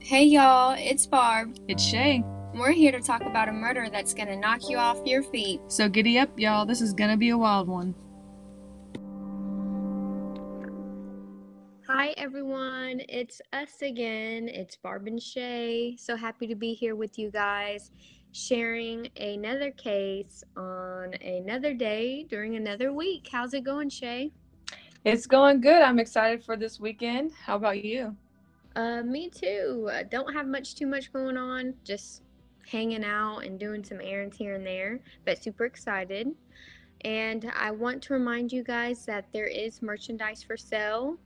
Hey y'all, it's Barb. It's Shay. We're here to talk about a murder that's gonna knock you off your feet. So giddy up, y'all. This is gonna be a wild one. Hi everyone, it's us again. It's Barb and Shay. So happy to be here with you guys, sharing another case on another day during another week. How's it going, Shay? It's going good. I'm excited for this weekend. How about you? Uh, me too. Uh, don't have much too much going on. Just hanging out and doing some errands here and there, but super excited. And I want to remind you guys that there is merchandise for sale,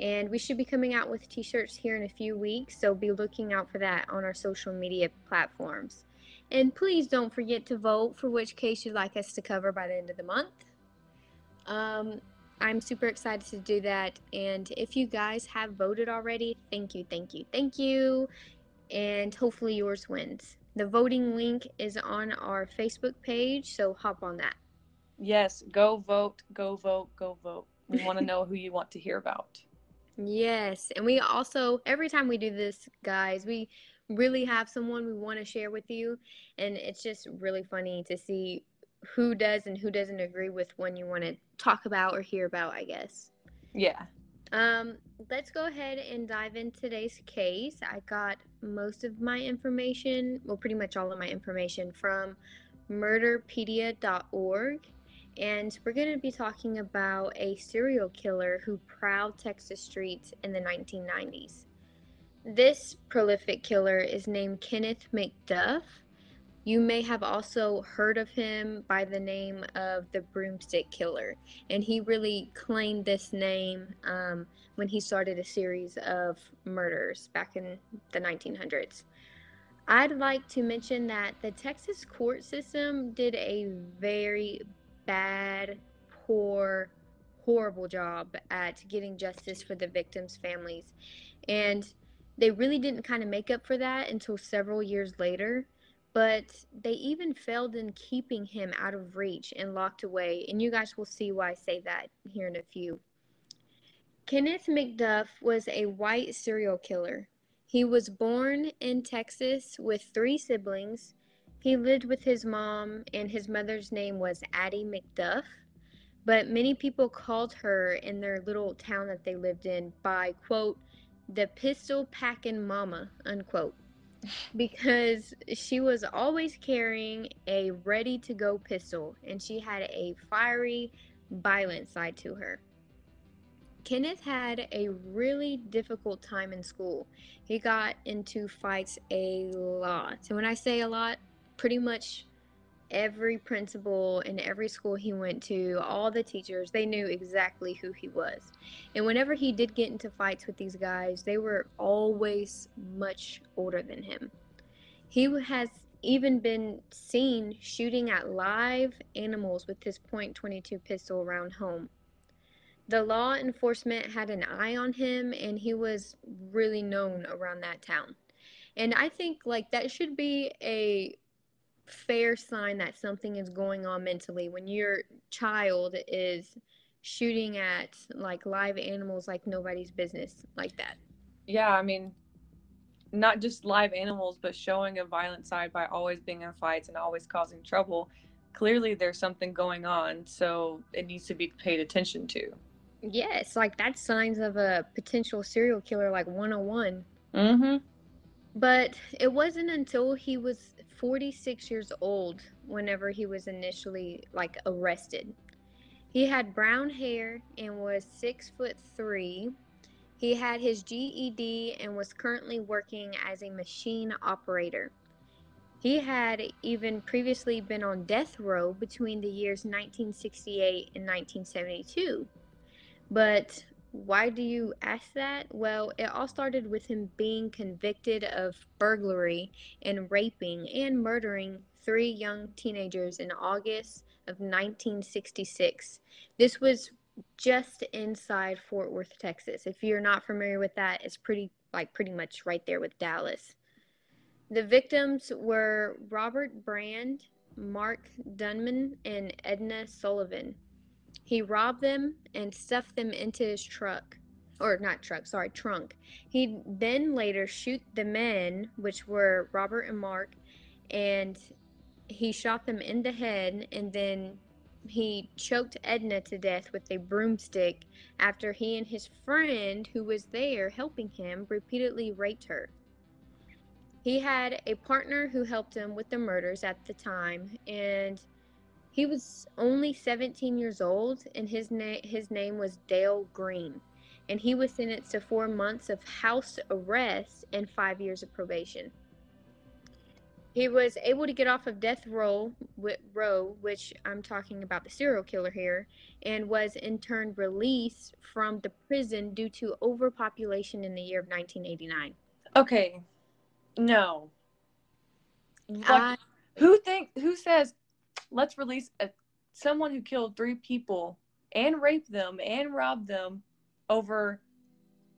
and we should be coming out with t-shirts here in a few weeks. So be looking out for that on our social media platforms. And please don't forget to vote for which case you'd like us to cover by the end of the month. Um, I'm super excited to do that. And if you guys have voted already, thank you, thank you, thank you. And hopefully yours wins. The voting link is on our Facebook page, so hop on that. Yes, go vote, go vote, go vote. We want to know who you want to hear about. Yes. And we also, every time we do this, guys, we really have someone we want to share with you. And it's just really funny to see who does and who doesn't agree with one you want to talk about or hear about, I guess. Yeah. Um, let's go ahead and dive in today's case. I got most of my information, well, pretty much all of my information from murderpedia.org. And we're going to be talking about a serial killer who prowled Texas streets in the 1990s. This prolific killer is named Kenneth McDuff. You may have also heard of him by the name of the Broomstick Killer, and he really claimed this name um, when he started a series of murders back in the 1900s. I'd like to mention that the Texas court system did a very bad, poor, horrible job at getting justice for the victims' families, and they really didn't kind of make up for that until several years later but they even failed in keeping him out of reach and locked away. And you guys will see why I say that here in a few. Kenneth McDuff was a white serial killer. He was born in Texas with three siblings. He lived with his mom, and his mother's name was Addie McDuff. But many people called her in their little town that they lived in by, quote, the pistol packing mama, unquote because she was always carrying a ready to go pistol and she had a fiery, violent side to her. Kenneth had a really difficult time in school. He got into fights a lot. And when I say a lot, pretty much every principal in every school he went to, all the teachers, they knew exactly who he was. And whenever he did get into fights with these guys, they were always much older than him. He has even been seen shooting at live animals with his .22 pistol around home. The law enforcement had an eye on him and he was really known around that town. And I think like that should be a fair sign that something is going on mentally when your child is shooting at like live animals like nobody's business like that. Yeah, I mean, not just live animals, but showing a violent side by always being in fights and always causing trouble. Clearly, there's something going on, so it needs to be paid attention to. Yes, like that's signs of a potential serial killer, like 101. Mm hmm. But it wasn't until he was 46 years old whenever he was initially like arrested. He had brown hair and was six foot three. He had his GED and was currently working as a machine operator. He had even previously been on death row between the years 1968 and 1972. But why do you ask that? Well, it all started with him being convicted of burglary and raping and murdering three young teenagers in August of 1966. This was just inside Fort Worth, Texas. If you're not familiar with that, it's pretty like pretty much right there with Dallas. The victims were Robert Brand, Mark Dunman, and Edna Sullivan. He robbed them and stuffed them into his truck. Or not truck, sorry, trunk. He then later shoot the men, which were Robert and Mark, and he shot them in the head and then he choked Edna to death with a broomstick after he and his friend, who was there helping him, repeatedly raped her. He had a partner who helped him with the murders at the time, and he was only 17 years old, and his, na- his name was Dale Green. And he was sentenced to four months of house arrest and five years of probation. He was able to get off of death row, row, which I'm talking about the serial killer here, and was in turn released from the prison due to overpopulation in the year of 1989. Okay, no. Like, who think who says let's release a, someone who killed three people and raped them and robbed them over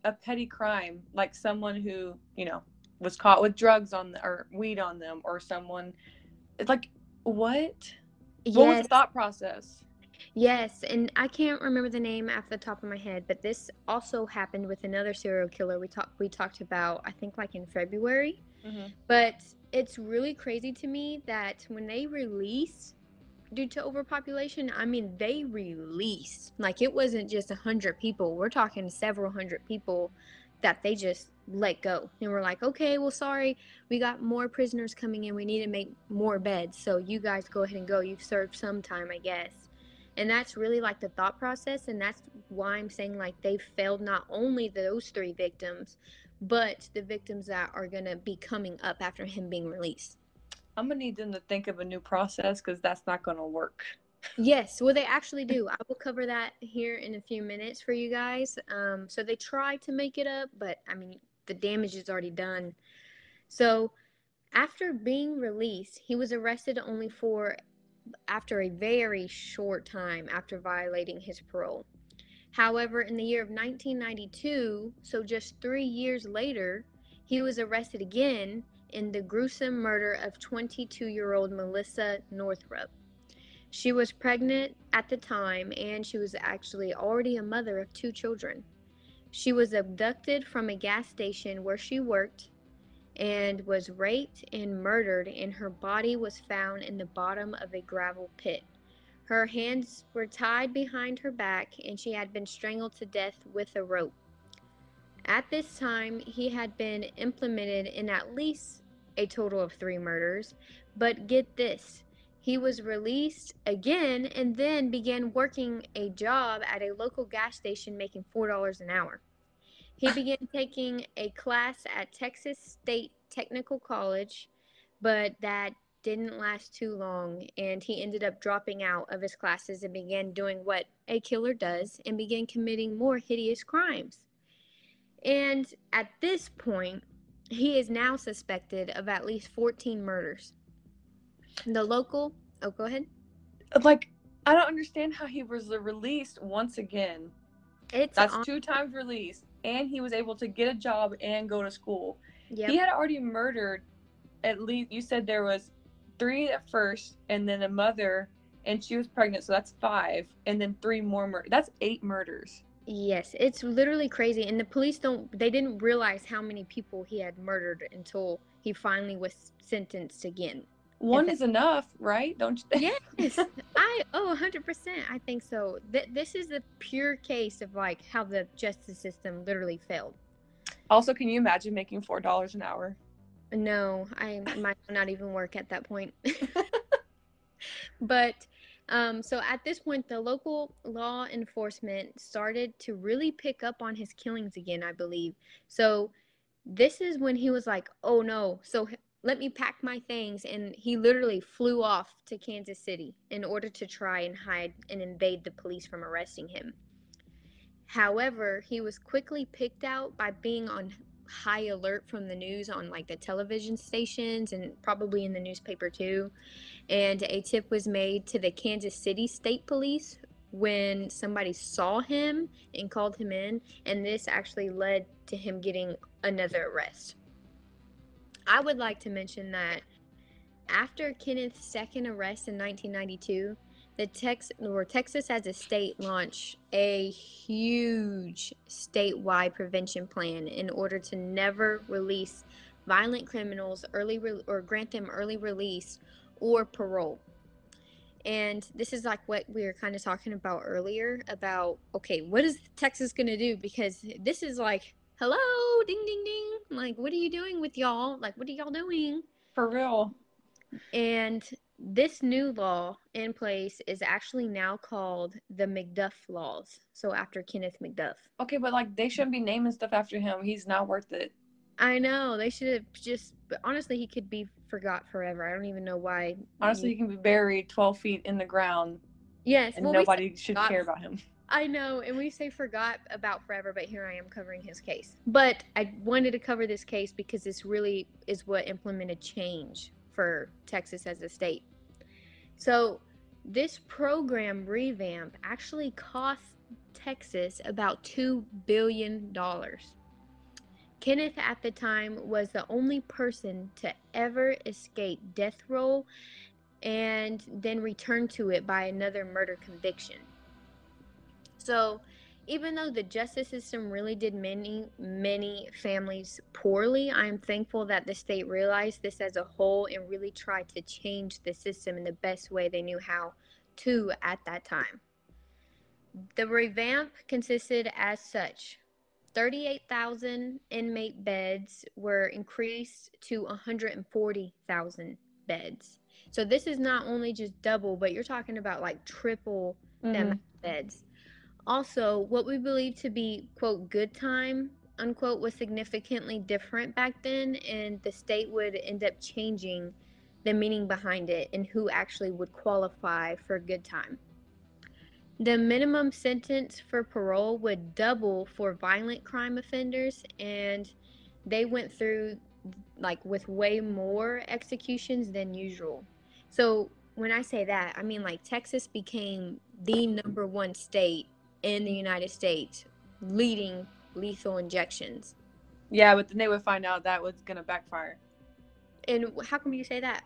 a petty crime like someone who you know was caught with drugs on the, or weed on them or someone it's like what yes. what was the thought process yes and i can't remember the name off the top of my head but this also happened with another serial killer we talked we talked about i think like in february mm-hmm. but it's really crazy to me that when they release due to overpopulation i mean they released like it wasn't just a hundred people we're talking several hundred people that they just let go and we're like okay well sorry we got more prisoners coming in we need to make more beds so you guys go ahead and go you've served some time i guess. And that's really like the thought process and that's why i'm saying like they failed not only those three victims but the victims that are going to be coming up after him being released i'm to need them to think of a new process because that's not to work Yes, well, they actually do. I will cover that here in a few minutes for you guys. Um, so they try to make it up, but I mean, the damage is already done. So after being released, he was arrested only for after a very short time after violating his parole. However, in the year of 1992, so just three years later, he was arrested again in the gruesome murder of 22 year old Melissa Northrup. She was pregnant at the time and she was actually already a mother of two children. She was abducted from a gas station where she worked and was raped and murdered, and her body was found in the bottom of a gravel pit. Her hands were tied behind her back, and she had been strangled to death with a rope. At this time, he had been implemented in at least a total of three murders. But get this he was released again and then began working a job at a local gas station making $4 an hour. He began taking a class at Texas State Technical College, but that didn't last too long and he ended up dropping out of his classes and began doing what a killer does and began committing more hideous crimes. And at this point, he is now suspected of at least 14 murders. The local. Oh, go ahead. Like, I don't understand how he was released once again. It's that's on- two times released, and he was able to get a job and go to school. Yep. He had already murdered. At least you said there was three at first, and then a mother, and she was pregnant, so that's five, and then three more murders. That's eight murders. Yes, it's literally crazy, and the police don't. They didn't realize how many people he had murdered until he finally was sentenced again one is enough, right? Don't you think? Yes, I oh, 100%. I think so. Th- this is the pure case of like how the justice system literally failed. Also, can you imagine making four dollars an hour? No, I might not even work at that point. but um, so at this point, the local law enforcement started to really pick up on his killings again, I believe. So this is when he was like, "Oh no!" So let me pack my things and he literally flew off to Kansas City in order to try and hide and invade the police from arresting him. However, he was quickly picked out by being on high alert from the news on like the television stations and probably in the newspaper too. And a tip was made to the Kansas City State Police when somebody saw him and called him in, and this actually led to him getting another arrest. I would like to mention that after Kenneth's second arrest in 1992, the Tex or Texas as a state launched a huge statewide prevention plan in order to never release violent criminals early re- or grant them early release or parole. And this is like what we were kind of talking about earlier about okay, what is Texas going to do because this is like hello, ding ding ding. Like what are you doing with y'all? Like what are y'all doing? For real. And this new law in place is actually now called the McDuff laws. So after Kenneth McDuff. Okay, but like they shouldn't be naming stuff after him. He's not worth it. I know they should have just. But honestly, he could be forgot forever. I don't even know why. Honestly, he can be buried twelve feet in the ground, yes, and well, we nobody should forgot. care about him. I know, and we say forgot about forever, but here I am covering his case. But I wanted to cover this case because this really is what implemented change for Texas as a state. So, this program revamp actually cost Texas about $2 billion. Kenneth at the time was the only person to ever escape death row and then return to it by another murder conviction. So, even though the justice system really did many, many families poorly, I'm thankful that the state realized this as a whole and really tried to change the system in the best way they knew how to at that time. The revamp consisted as such 38,000 inmate beds were increased to 140,000 beds. So, this is not only just double, but you're talking about like triple the Mhm. amount of beds. Also, what we believe to be, quote, good time, unquote, was significantly different back then, and the state would end up changing the meaning behind it and who actually would qualify for good time. The minimum sentence for parole would double for violent crime offenders, and they went through like with way more executions than usual. So, when I say that, I mean like Texas became the number one state in the United States leading lethal injections. Yeah, but then they would find out that was gonna backfire. And how come you say that?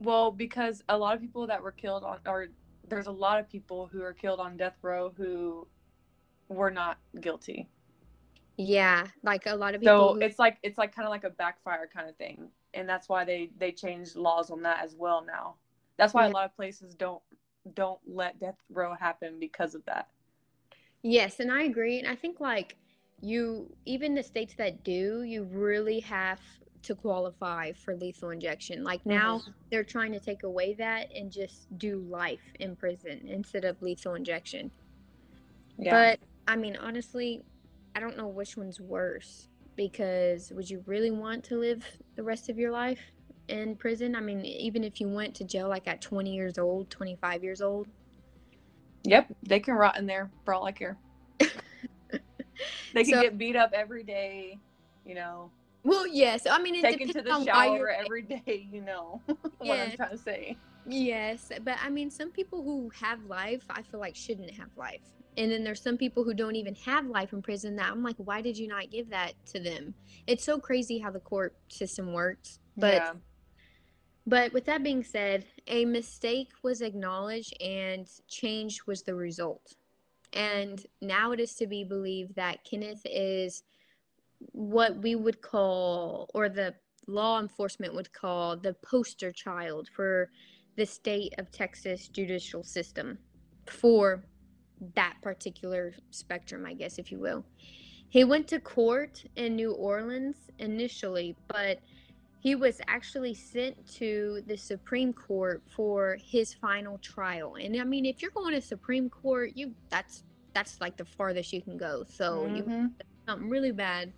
Well, because a lot of people that were killed on, or there's a lot of people who are killed on death row who were not guilty. Yeah, like a lot of people. So who- it's like it's like kind of like a backfire kind of thing, and that's why they they changed laws on that as well now. That's why Yeah. a lot of places don't don't let death row happen because of that. Yes, and I agree. And I think like you, even the states that do, you really have to qualify for lethal injection. Like now, they're trying to take away that and just do life in prison instead of lethal injection. Yeah. But I mean, honestly, I don't know which one's worse because would you really want to live the rest of your life in prison? I mean, even if you went to jail like at 20 years old, 25 years old. Yep, they can rot in there for all I care. They can So- get beat up every day, you know, Well, yes. I mean, it taken to the shower every day, you know what I'm trying to say. Yes, but I mean, some people who have life, I feel like shouldn't have life. And then there's some people who don't even have life in prison that I'm like, why did you not give that to them? It's so crazy how the court system works. But yeah. But with that being said, a mistake was acknowledged and change was the result. And now it is to be believed that Kenneth is what we would call, or the law enforcement would call, the poster child for the state of Texas judicial system for that particular spectrum, I guess, if you will. He went to court in New Orleans initially, but he was actually sent to the Supreme Court for his final trial. And I mean, if you're going to Supreme Court, you that's that's like the farthest you can go. So you Mhm. something really bad.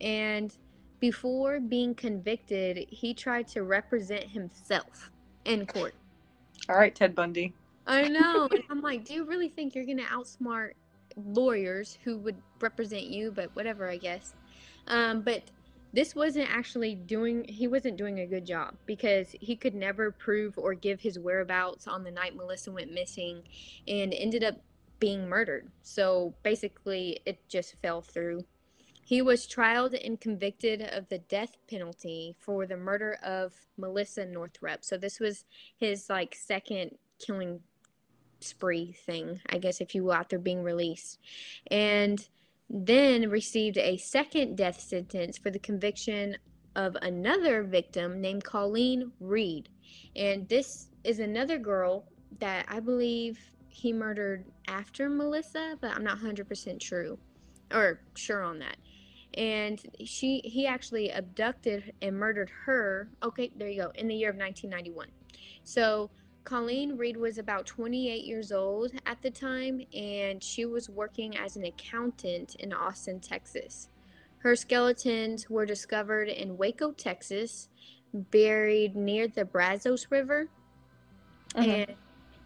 And before being convicted, he tried to represent himself in court. All right, Ted Bundy. I know. I'm like, do you really think you're gonna outsmart lawyers who would represent you? But whatever, I guess. Um, but this wasn't actually doing. He wasn't doing a good job because he could never prove or give his whereabouts on the night Melissa went missing, and ended up being murdered. So basically, it just fell through. He was trialed and convicted of the death penalty for the murder of Melissa Northrup. So this was his like second killing spree thing, I guess, if you will, after being released. And then received a second death sentence for the conviction of another victim named Colleen Reed. And this is another girl that I believe he murdered after Melissa, but I'm not 100% true or sure on that. And she he actually abducted and murdered her. Okay, there you go. In the year of 1991. So Colleen Reed was about 28 years old at the time, and she was working as an accountant in Austin, Texas. Her skeletons were discovered in Waco, Texas, buried near the Brazos River. Mhm. And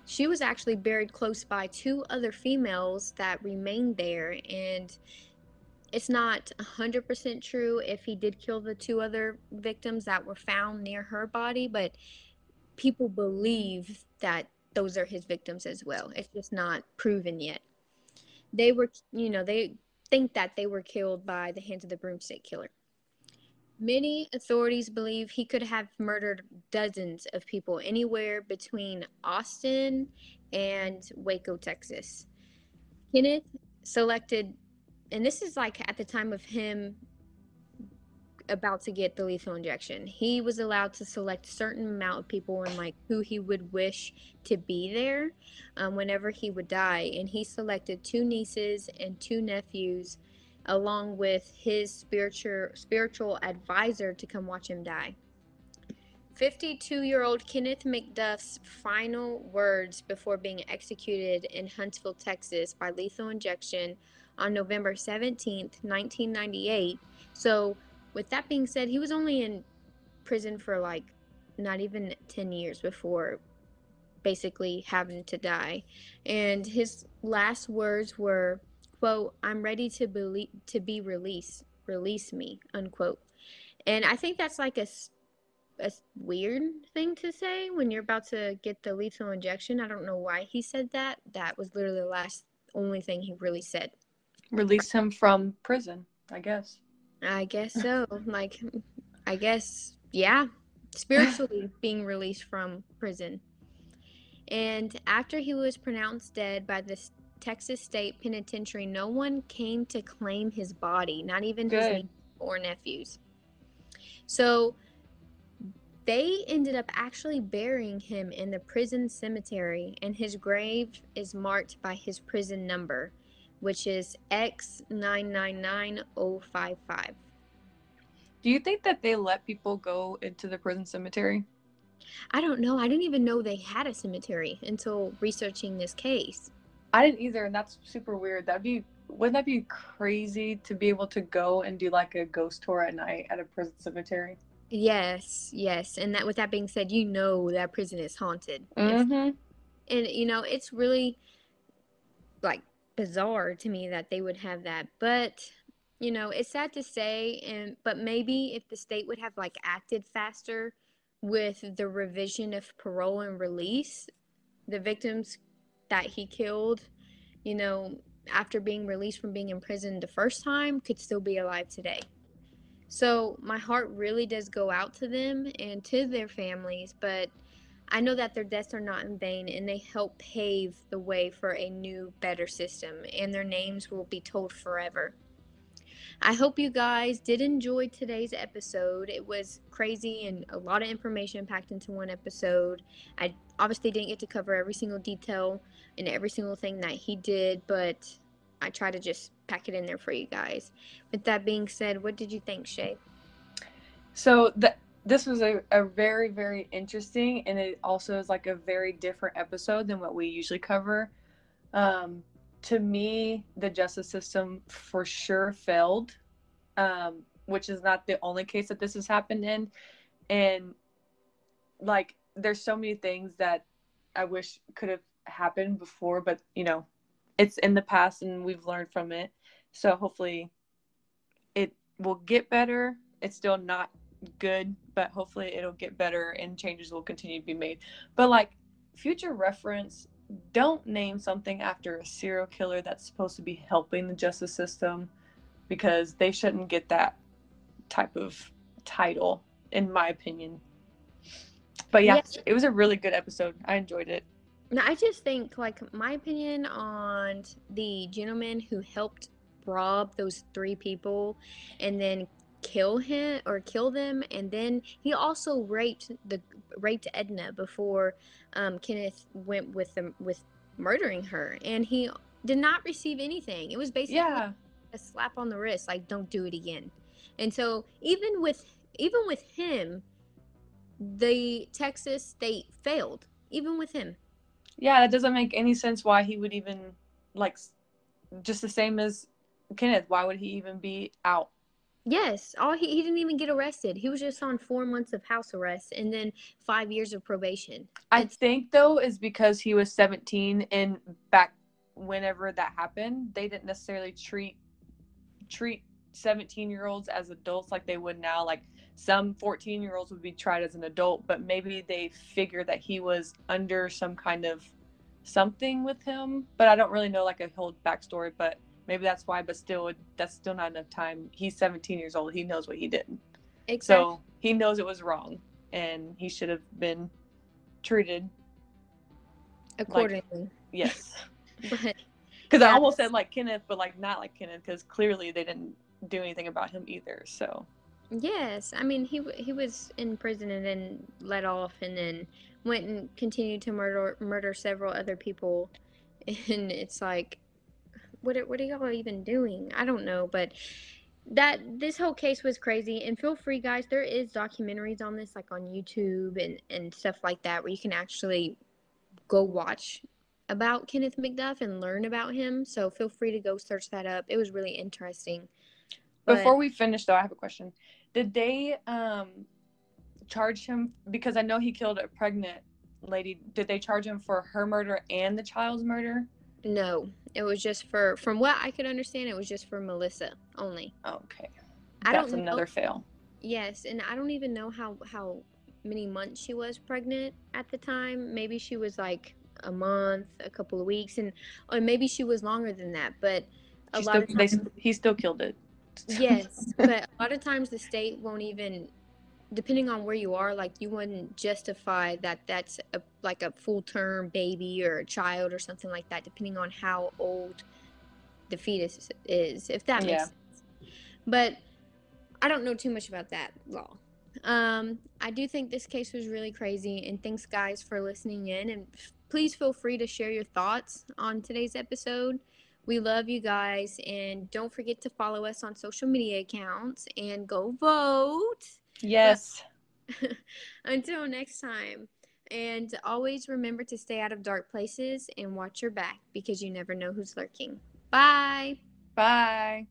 she was actually buried close by two other females that remained there. And it's not 100% true if he did kill the two other victims that were found near her body, but people believe that those are his victims as well. It's just not proven yet. They were, you know, they think that they were killed by the hands of the broomstick killer. Many authorities believe he could have murdered dozens of people anywhere between Austin and Waco, Texas. Kenneth selected, and this is like at the time of him about to get the lethal injection. He was allowed to select certain amount of people and like who he would wish to be there um, whenever he would die. And he selected two nieces and two nephews, along with his spiritual spiritual advisor to come watch him die. 52-year-old Kenneth McDuff's final words before being executed in Huntsville, Texas by lethal injection on November 17th, 1998. So with that being said, he was only in prison for like not even 10 years before basically having to die. And his last words were, quote, I'm ready to be, to be released. Release me, unquote. And I think that's like a, a weird thing to say when you're about to get the lethal injection. I don't know why he said that. That was literally the last only thing he really said. Release him from prison, I guess. I guess so. like, I guess, yeah, spiritually being released from prison. And after he was pronounced dead by the Texas State Penitentiary, no one came to claim his body, not even his Good. nieces or nephews. So they ended up actually burying him in the prison cemetery, and his grave is marked by his prison number, which is X999055. Do you think that they let people go into the prison cemetery? I don't know. I didn't even know they had a cemetery until researching this case. I didn't either, and that's super weird. That'd be wouldn't that be crazy to be able to go and do like a ghost tour at night at a prison cemetery? Yes, yes. And that with that being said, you know that prison is haunted. Mm-hmm. and you know, it's really like bizarre to me that they would have that. But you know, it's sad to say and but maybe if the state would have like acted faster with the revision of parole and release, the victims that he killed, you know, after being released from being in prison the first time could still be alive today. So my heart really does go out to them and to their families, but I know that their deaths are not in vain and they help pave the way for a new, better system, and their names will be told forever. I hope you guys did enjoy today's episode. It was crazy and a lot of information packed into one episode. I obviously didn't get to cover every single detail and every single thing that he did, but I tried to just pack it in there for you guys. With that being said, what did you think, Shay? So that this was a, a very very interesting, and it also is like a very different episode than what we usually cover. Um, to me, the justice system for sure failed, um, which is not the only case that this has happened in, and like there's so many things that I wish could have happened before, but you know, it's in the past and we've learned from it. So hopefully it will get better. It's still not good, but hopefully it'll get better and changes will continue to be made. But like future reference, don't name something after a serial killer that's supposed to be helping the justice system because they shouldn't get that type of title in my opinion. But yeah, it was a really good episode. I enjoyed it. Now, I just think, like, my opinion on the gentleman who helped rob those three people and then kill him or kill them, and then he also raped the raped Edna before um, Kenneth went with them with murdering her, and he did not receive anything. It was basically Yeah. a slap on the wrist, like don't do it again. And so even with even with him, the Texas state failed. Even with him. Yeah, that doesn't make any sense why he would even like just the same as Kenneth. Why would he even be out? Yes, all he, he didn't even get arrested. He was just on four months of house arrest and then five years of probation. I It's- think though is because he was 17 and back whenever that happened, they didn't necessarily treat treat 17 year olds as adults like they would now. Like some 14 year olds would be tried as an adult, but maybe they figured that he was under some kind of something with him. But I don't really know like a whole backstory, but maybe that's why. But still, that's still not enough time. He's 17 years old. He knows what he did. Exactly. So he knows it was wrong and he should have been treated accordingly. Yes. Because I almost said like Kenneth, but like not like Kenneth, because clearly they didn't do anything about him either. So yes, I mean he he was in prison and then let off and then went and continued to murder murder several other people, and it's like, what are, what are y'all even doing? I don't know, but that this whole case was crazy. And feel free, guys, there is documentaries on this, like on YouTube and and stuff like that, where you can actually go watch about Kenneth McDuff and learn about him. So feel free to go search that up. It was really interesting. But- before we finish, though, I have a question. Did they um charge him because I know he killed a pregnant lady? Did they charge him for her murder and the child's murder? No, it was just for, from what I could understand, it was just for Melissa only. Okay, I that's don't know- another fail. Yes, and I don't even know how how many months she was pregnant at the time. Maybe she was like a month, a couple of weeks, and or maybe she was longer than that. But a She lot still, of they, he still killed it. yes, but a lot of times the state won't even, depending on where you are, like you wouldn't justify that that's a, like a full term baby or a child or something like that, depending on how old the fetus is, if that makes Yeah. sense. But I don't know too much about that law. Um, I do think this case was really crazy, and thanks, guys, for listening in. And please feel free to share your thoughts on today's episode. We love you guys, and don't forget to follow us on social media accounts and go vote. Yes. Until next time. And always remember to stay out of dark places and watch your back because you never know who's lurking. Bye. Bye.